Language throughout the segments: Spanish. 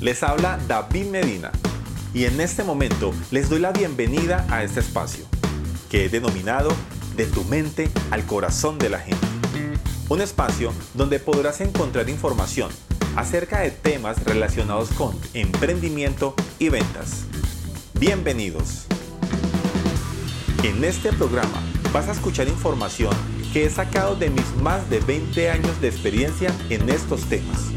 Les habla David Medina y en este momento les doy la bienvenida a este espacio que he denominado De tu mente al corazón de la gente. Un espacio donde podrás encontrar información acerca de temas relacionados con emprendimiento y ventas. Bienvenidos. En este programa vas a escuchar información que he sacado de mis más de 20 años de experiencia en estos temas.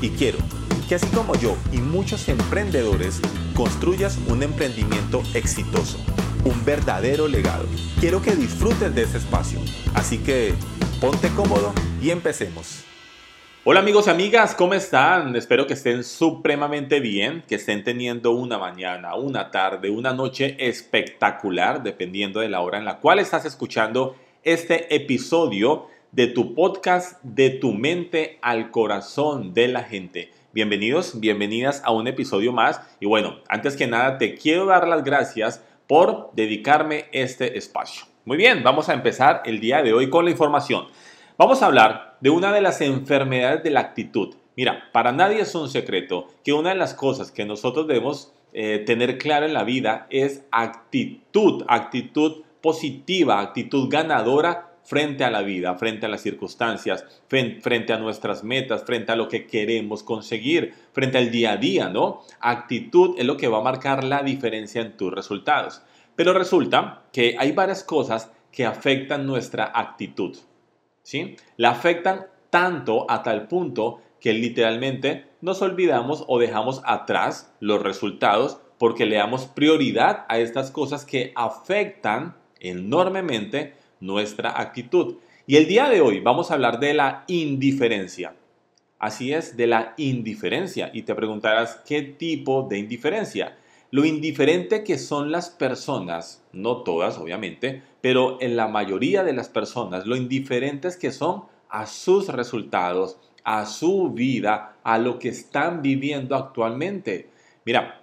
Y quiero que así como yo y muchos emprendedores construyas un emprendimiento exitoso, un verdadero legado. Quiero que disfrutes de ese espacio, así que ponte cómodo y empecemos. Hola amigos y amigas, ¿cómo están? Espero que estén supremamente bien, que estén teniendo una mañana, una tarde, una noche espectacular, dependiendo de la hora en la cual estás escuchando este episodio de tu podcast de tu mente al corazón de la gente. Bienvenidos, bienvenidas a un episodio más. Y bueno, antes que nada te quiero dar las gracias por dedicarme este espacio. Muy bien, vamos a empezar el día de hoy con la información. Vamos a hablar de una de las enfermedades de la actitud. Mira, para nadie es un secreto que una de las cosas que nosotros debemos eh, tener clara en la vida es actitud, actitud positiva, actitud ganadora frente a la vida, frente a las circunstancias, frente a nuestras metas, frente a lo que queremos conseguir, frente al día a día, ¿no? Actitud es lo que va a marcar la diferencia en tus resultados. Pero resulta que hay varias cosas que afectan nuestra actitud, ¿sí? La afectan tanto a tal punto que literalmente nos olvidamos o dejamos atrás los resultados porque le damos prioridad a estas cosas que afectan enormemente nuestra actitud. Y el día de hoy vamos a hablar de la indiferencia. Así es, de la indiferencia. Y te preguntarás, ¿qué tipo de indiferencia? Lo indiferente que son las personas, no todas obviamente, pero en la mayoría de las personas, lo indiferentes que son a sus resultados, a su vida, a lo que están viviendo actualmente. Mira,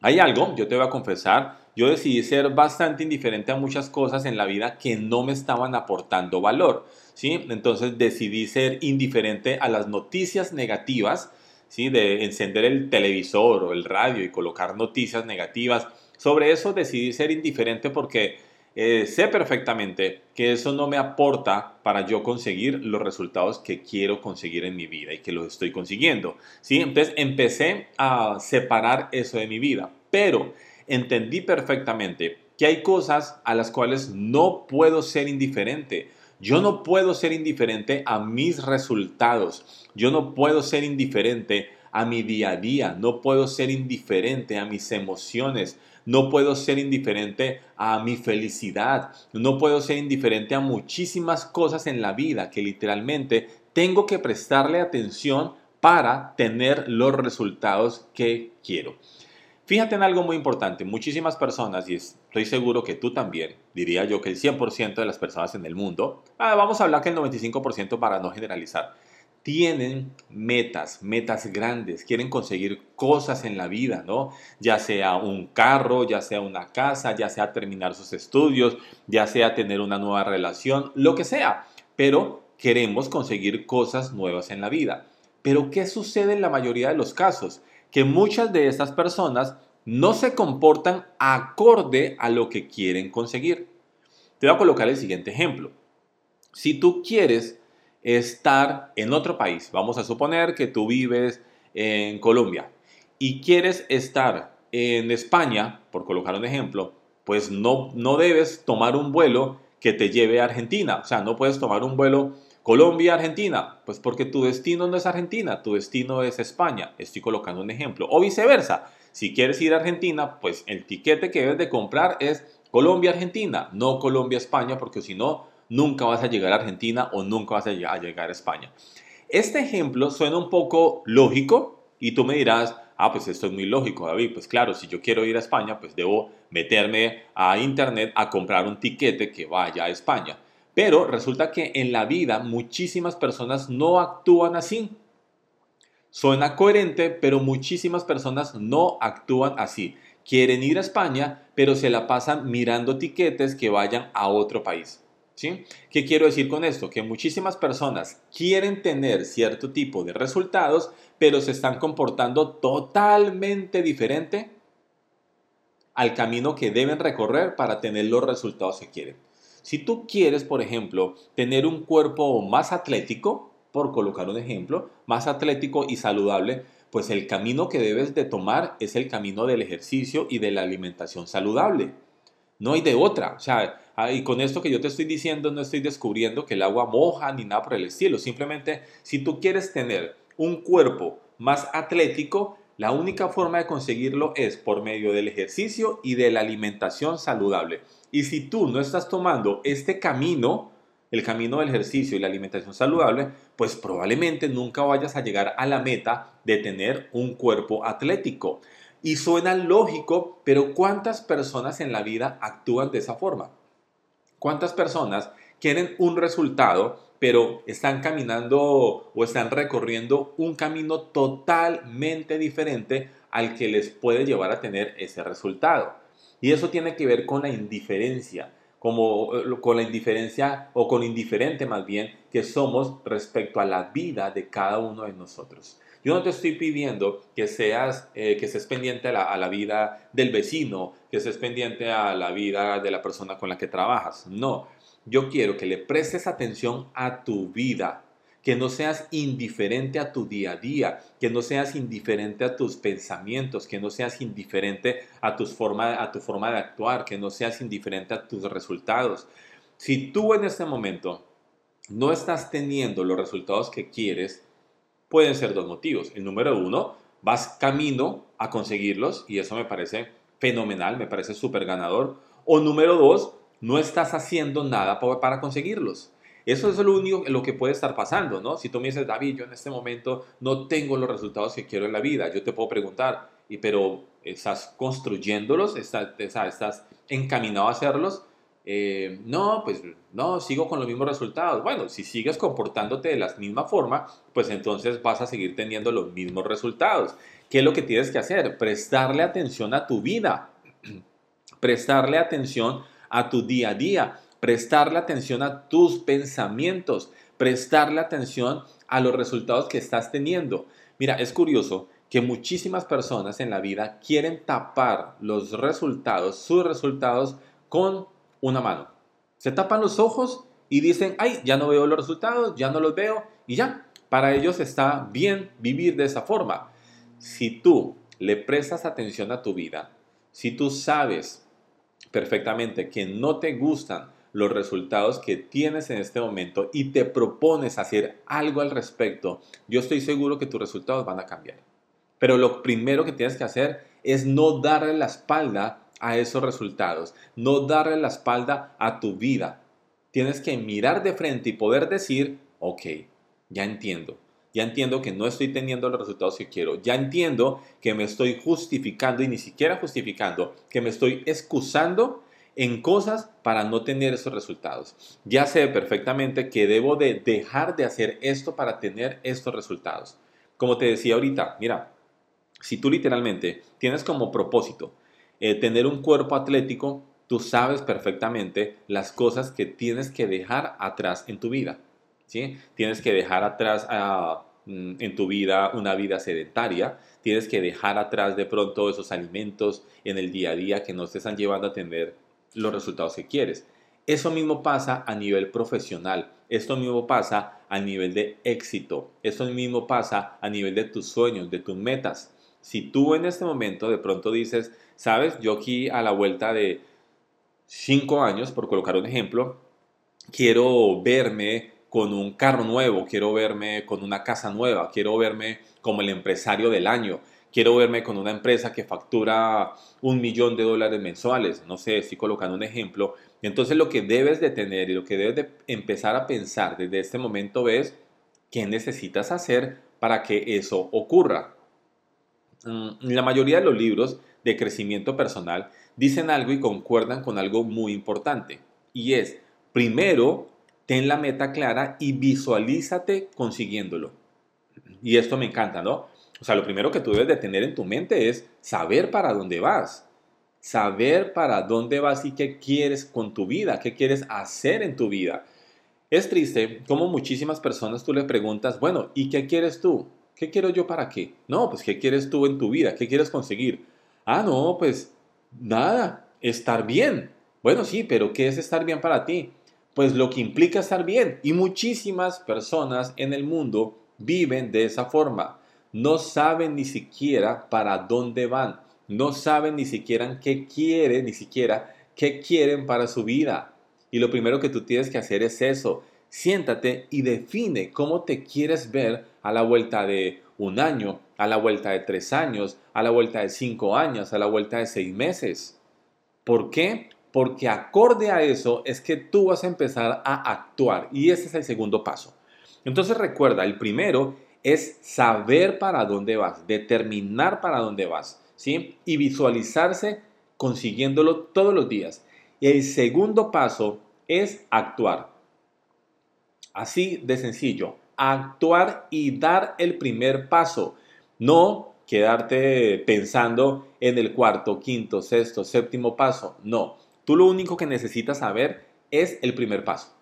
hay algo, yo te voy a confesar, yo decidí ser bastante indiferente a muchas cosas en la vida que no me estaban aportando valor, ¿sí? Entonces decidí ser indiferente a las noticias negativas, ¿sí? De encender el televisor o el radio y colocar noticias negativas. Sobre eso decidí ser indiferente porque eh, sé perfectamente que eso no me aporta para yo conseguir los resultados que quiero conseguir en mi vida y que los estoy consiguiendo. ¿sí? Entonces empecé a separar eso de mi vida. Pero entendí perfectamente que hay cosas a las cuales no puedo ser indiferente. Yo no puedo ser indiferente a mis resultados. Yo no puedo ser indiferente a mi día a día. No puedo ser indiferente a mis emociones. No puedo ser indiferente a mi felicidad. No puedo ser indiferente a muchísimas cosas en la vida que literalmente tengo que prestarle atención para tener los resultados que quiero. Fíjate en algo muy importante, muchísimas personas, y estoy seguro que tú también, diría yo que el 100% de las personas en el mundo, ah, vamos a hablar que el 95% para no generalizar, tienen metas, metas grandes, quieren conseguir cosas en la vida, ¿no? Ya sea un carro, ya sea una casa, ya sea terminar sus estudios, ya sea tener una nueva relación, lo que sea, pero queremos conseguir cosas nuevas en la vida. Pero ¿qué sucede en la mayoría de los casos? Que muchas de estas personas no se comportan acorde a lo que quieren conseguir. Te voy a colocar el siguiente ejemplo. Si tú quieres estar en otro país, vamos a suponer que tú vives en Colombia y quieres estar en España, por colocar un ejemplo, pues no, no debes tomar un vuelo que te lleve a Argentina. O sea, no puedes tomar un vuelo Colombia, Argentina, pues porque tu destino no es Argentina, tu destino es España. Estoy colocando un ejemplo. O viceversa, si quieres ir a Argentina, pues el tiquete que debes de comprar es Colombia, Argentina, no Colombia, España, porque si no, nunca vas a llegar a Argentina o nunca vas a llegar a España. Este ejemplo suena un poco lógico y tú me dirás, ah, pues esto es muy lógico, David. Pues claro, si yo quiero ir a España, pues debo meterme a internet a comprar un tiquete que vaya a España. Pero resulta que en la vida muchísimas personas no actúan así. Suena coherente, pero muchísimas personas no actúan así. Quieren ir a España, pero se la pasan mirando tiquetes que vayan a otro país. ¿Sí? ¿Qué quiero decir con esto? Que muchísimas personas quieren tener cierto tipo de resultados, pero se están comportando totalmente diferente al camino que deben recorrer para tener los resultados que quieren. Si tú quieres, por ejemplo, tener un cuerpo más atlético, por colocar un ejemplo, más atlético y saludable, pues el camino que debes de tomar es el camino del ejercicio y de la alimentación saludable. No hay de otra. O sea, ah, y con esto que yo te estoy diciendo, no estoy descubriendo que el agua moja ni nada por el estilo. Simplemente, si tú quieres tener un cuerpo más atlético, la única forma de conseguirlo es por medio del ejercicio y de la alimentación saludable. Y si tú no estás tomando este camino, el camino del ejercicio y la alimentación saludable, pues probablemente nunca vayas a llegar a la meta de tener un cuerpo atlético. Y suena lógico, pero ¿cuántas personas en la vida actúan de esa forma? ¿Cuántas personas quieren un resultado, pero están caminando o están recorriendo un camino totalmente diferente al que les puede llevar a tener ese resultado? Y eso tiene que ver con la indiferencia como eh, con la indiferencia o con indiferente más bien que somos respecto a la vida de cada uno de nosotros. Yo no te estoy pidiendo que seas, eh, que estés pendiente a la, vida del vecino, que estés pendiente a la vida de la persona con la que trabajas. No, yo quiero que le prestes atención a tu vida, que no seas indiferente a tu día a día, que no seas indiferente a tus pensamientos, que no seas indiferente a, tus forma, a tu forma de actuar, que no seas indiferente a tus resultados. Si tú en este momento no estás teniendo los resultados que quieres, pueden ser dos motivos. El número uno, vas camino a conseguirlos y eso me parece fenomenal, me parece súper ganador. O número dos, no estás haciendo nada para conseguirlos. Eso es lo único lo que puede estar pasando, ¿no? Si tú me dices, David, yo en este momento no tengo los resultados que quiero en la vida, yo te puedo preguntar, ¿y pero estás construyéndolos? ¿Estás, estás encaminado a hacerlos? Eh, no, pues no, sigo con los mismos resultados. Bueno, si sigues comportándote de la misma forma, pues entonces vas a seguir teniendo los mismos resultados. ¿Qué es lo que tienes que hacer? Prestarle atención a tu vida, prestarle atención a tu día a día prestarle atención a tus pensamientos, prestarle atención a los resultados que estás teniendo. Mira, es curioso que muchísimas personas en la vida quieren tapar los resultados, sus resultados, con una mano. Se tapan los ojos y dicen, ay, ya no veo los resultados, ya no los veo y ya. Para ellos está bien vivir de esa forma. Si tú le prestas atención a tu vida, si tú sabes perfectamente que no te gustan los resultados que tienes en este momento y te propones hacer algo al respecto, yo estoy seguro que tus resultados van a cambiar. Pero lo primero que tienes que hacer es no darle la espalda a esos resultados, no darle la espalda a tu vida. Tienes que mirar de frente y poder decir, ok, ya entiendo, ya entiendo que no estoy teniendo los resultados que quiero, ya entiendo que me estoy justificando y ni siquiera justificando, que me estoy excusando en cosas para no tener esos resultados. Ya sé perfectamente que debo de dejar de hacer esto para tener estos resultados. Como te decía ahorita, mira, si tú literalmente tienes como propósito eh, tener un cuerpo atlético, tú sabes perfectamente las cosas que tienes que dejar atrás en tu vida. ¿sí? Tienes que dejar atrás ah, mm, en tu vida una vida sedentaria, tienes que dejar atrás de pronto esos alimentos en el día a día que no te están llevando a tener los resultados que quieres. Eso mismo pasa a nivel profesional, esto mismo pasa a nivel de éxito, esto mismo pasa a nivel de tus sueños, de tus metas. Si tú en este momento de pronto dices, sabes, yo aquí a la vuelta de cinco años, por colocar un ejemplo, quiero verme con un carro nuevo, quiero verme con una casa nueva, quiero verme como el empresario del año, quiero verme con una empresa que factura un millón de dólares mensuales, no sé, estoy colocando un ejemplo. Entonces lo que debes de tener y lo que debes de empezar a pensar desde este momento es qué necesitas hacer para que eso ocurra. Mm, la mayoría de los libros de crecimiento personal dicen algo y concuerdan con algo muy importante y es, primero, ten la meta clara y visualízate consiguiéndolo. Y esto me encanta, ¿no? O sea, lo primero que tú debes de tener en tu mente es saber para dónde vas. saber para dónde vas y qué quieres con tu vida, qué quieres hacer en tu vida. Es triste como muchísimas personas tú le preguntas, bueno, ¿y qué quieres tú? ¿Qué quiero yo para qué? No, pues ¿qué quieres tú en tu vida? ¿Qué quieres conseguir? Ah, no, pues nada, estar bien. Bueno, sí, pero ¿qué es estar bien para ti? Pues lo que implica estar bien. Y muchísimas personas en el mundo viven de esa forma. No saben ni siquiera para dónde van. No saben ni siquiera qué quieren, ni siquiera qué quieren para su vida. Y lo primero que tú tienes que hacer es eso. Siéntate y define cómo te quieres ver a la vuelta de un año, a la vuelta de tres años, a la vuelta de cinco años, a la vuelta de seis meses. ¿Por qué? Porque acorde a eso es que tú vas a empezar a actuar y ese es el segundo paso. Entonces recuerda, el primero es saber para dónde vas, determinar para dónde vas, ¿sí? Y visualizarse consiguiéndolo todos los días. El segundo paso es actuar. Así de sencillo, actuar y dar el primer paso. No quedarte pensando en el cuarto, quinto, sexto, séptimo paso. No, tú lo único que necesitas saber es el primer paso.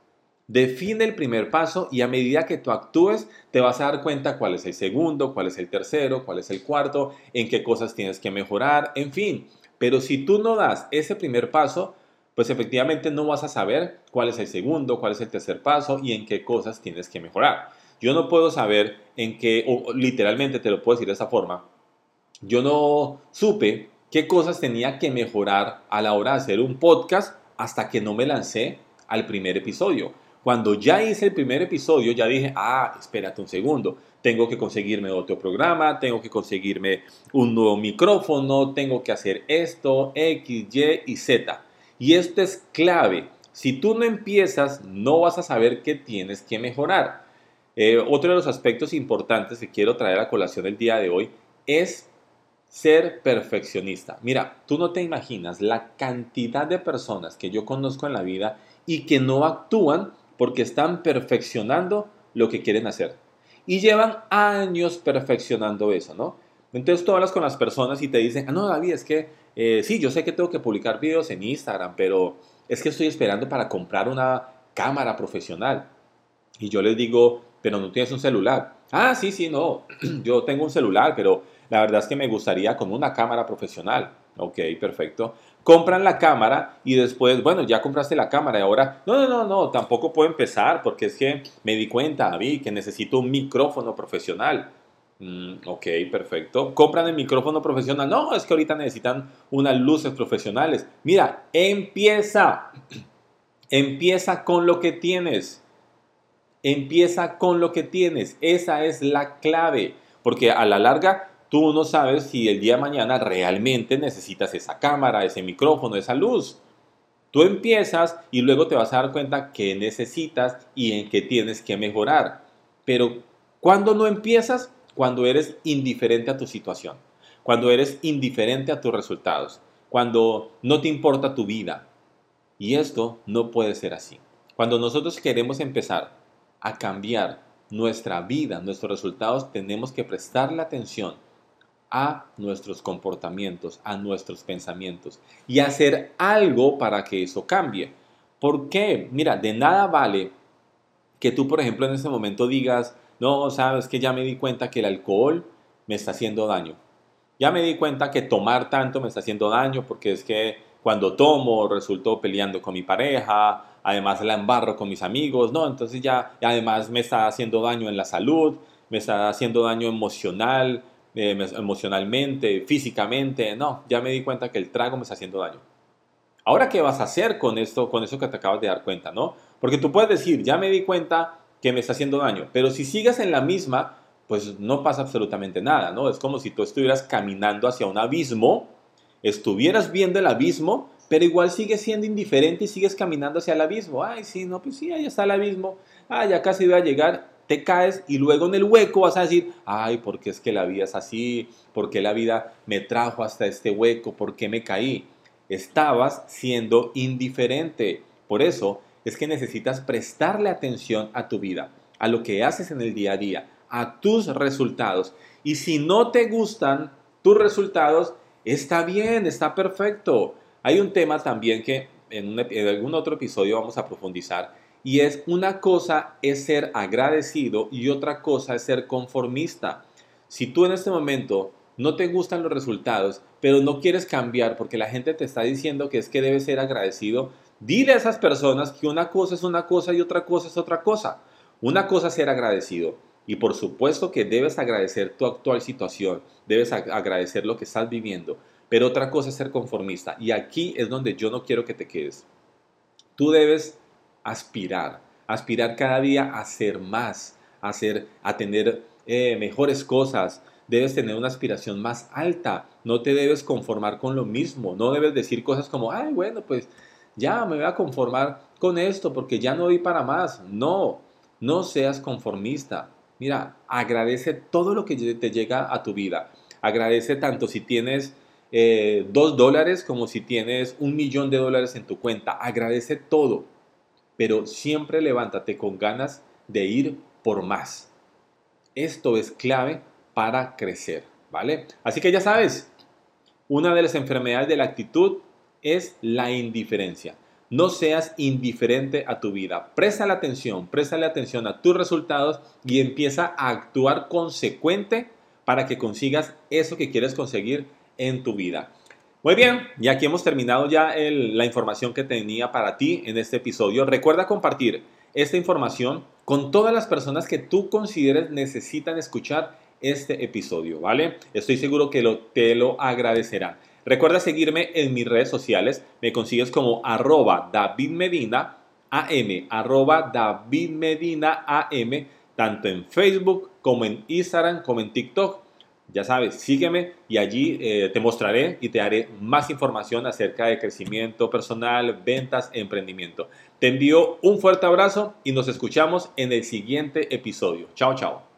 Define el primer paso y a medida que tú actúes te vas a dar cuenta cuál es el segundo, cuál es el tercero, cuál es el cuarto, en qué cosas tienes que mejorar, en fin. Pero si tú no das ese primer paso, pues efectivamente no vas a saber cuál es el segundo, cuál es el tercer paso y en qué cosas tienes que mejorar. Yo no puedo saber en qué, o literalmente te lo puedo decir de esta forma, yo no supe qué cosas tenía que mejorar a la hora de hacer un podcast hasta que no me lancé al primer episodio. Cuando ya hice el primer episodio, ya dije, ah, espérate un segundo, tengo que conseguirme otro programa, tengo que conseguirme un nuevo micrófono, tengo que hacer esto, X, Y y Z. Y esto es clave. Si tú no empiezas, no vas a saber qué tienes que mejorar. Eh, otro de los aspectos importantes que quiero traer a colación el día de hoy es ser perfeccionista. Mira, tú no te imaginas la cantidad de personas que yo conozco en la vida y que no actúan porque están perfeccionando lo que quieren hacer. Y llevan años perfeccionando eso, ¿no? Entonces tú hablas con las personas y te dicen, ah, no, David, es que eh, sí, yo sé que tengo que publicar videos en Instagram, pero es que estoy esperando para comprar una cámara profesional. Y yo les digo, pero no tienes un celular. Ah, sí, sí, no, yo tengo un celular, pero la verdad es que me gustaría con una cámara profesional. Ok, perfecto compran la cámara y después, bueno, ya compraste la cámara y ahora, no, no, no, no, tampoco puedo empezar porque es que me di cuenta, David, que necesito un micrófono profesional. Mm, ok, perfecto. Compran el micrófono profesional. No, es que ahorita necesitan unas luces profesionales. Mira, empieza. Empieza con lo que tienes. Empieza con lo que tienes. Esa es la clave. Porque a la larga Tú no sabes si el día de mañana realmente necesitas esa cámara, ese micrófono, esa luz. Tú empiezas y luego te vas a dar cuenta que necesitas y en qué tienes que mejorar. Pero cuando no empiezas? Cuando eres indiferente a tu situación, cuando eres indiferente a tus resultados, cuando no te importa tu vida. Y esto no puede ser así. Cuando nosotros queremos empezar a cambiar nuestra vida, nuestros resultados, tenemos que prestarle atención a nuestros comportamientos, a nuestros pensamientos y hacer algo para que eso cambie. ¿Por qué? Mira, de nada vale que tú, por ejemplo, en este momento digas, no, sabes que ya me di cuenta que el alcohol me está haciendo daño. Ya me di cuenta que tomar tanto me está haciendo daño porque es que cuando tomo resulto peleando con mi pareja, además la embarro con mis amigos, no, entonces ya además me está haciendo daño en la salud, me está haciendo daño emocional, eh, emocionalmente, físicamente. No, ya me di cuenta que el trago me está haciendo daño. Ahora, ¿qué vas a hacer con esto, con eso que te acabas de dar cuenta, no? Porque tú puedes decir, ya me di cuenta que me está haciendo daño, pero si sigues en la misma, pues no pasa absolutamente nada, ¿no? Es como si tú estuvieras caminando hacia un abismo, estuvieras viendo el abismo, pero igual sigues siendo indiferente y sigues caminando hacia el abismo. Ay, sí, no, pues sí, ahí está el abismo. Ah, ya casi voy a llegar te caes y luego en el hueco vas a decir, ay, ¿por qué es que la vida es así? ¿Por qué la vida me trajo hasta este hueco? ¿Por qué me caí? Estabas siendo indiferente. Por eso es que necesitas prestarle atención a tu vida, a lo que haces en el día a día, a tus resultados. Y si no te gustan tus resultados, Está bien, está perfecto. Hay un tema también que en algún otro episodio vamos a profundizar y es una cosa es ser agradecido y otra cosa es ser conformista. Si tú en este momento no te gustan los resultados, pero no quieres cambiar porque la gente te está diciendo que es que debes ser agradecido, dile a esas personas que una cosa es una cosa y otra cosa es otra cosa. Una cosa es ser agradecido y por supuesto que debes agradecer tu actual situación, debes agradecer lo que estás viviendo, pero otra cosa es ser conformista y aquí es donde yo no quiero que te quedes. Tú debes aspirar, aspirar cada día a ser más, a, ser, a tener eh, mejores cosas, debes tener una aspiración más alta, no te debes conformar con lo mismo, no debes decir cosas como, ay, bueno, pues ya me voy a conformar con esto porque ya no doy para más. No, no seas conformista. Mira, agradece todo lo que te llega a tu vida. Agradece tanto si tienes eh, dos dólares como si tienes un millón de dólares en tu cuenta. Agradece todo, pero siempre levántate con ganas de ir por más. Esto es clave para crecer, ¿vale? Así que ya sabes, una de las enfermedades de la actitud es la indiferencia. No seas indiferente a tu vida. Presta la atención, préstale atención a tus resultados y empieza a actuar consecuente para que consigas eso que quieres conseguir en tu vida. Muy bien, y aquí hemos terminado ya la información que tenía para ti en este episodio. Recuerda compartir esta información con todas las personas que tú consideres necesitan escuchar este episodio, ¿vale? Estoy seguro que lo, te lo agradecerán. Recuerda seguirme en mis redes sociales. Me consigues como arroba David Medina AM, AM, tanto en Facebook como en Instagram, como en TikTok. Ya sabes, sígueme y allí eh, te mostraré y te daré más información acerca de crecimiento personal, ventas, emprendimiento. Te envío un fuerte abrazo y nos escuchamos en el siguiente episodio. Chao, chao.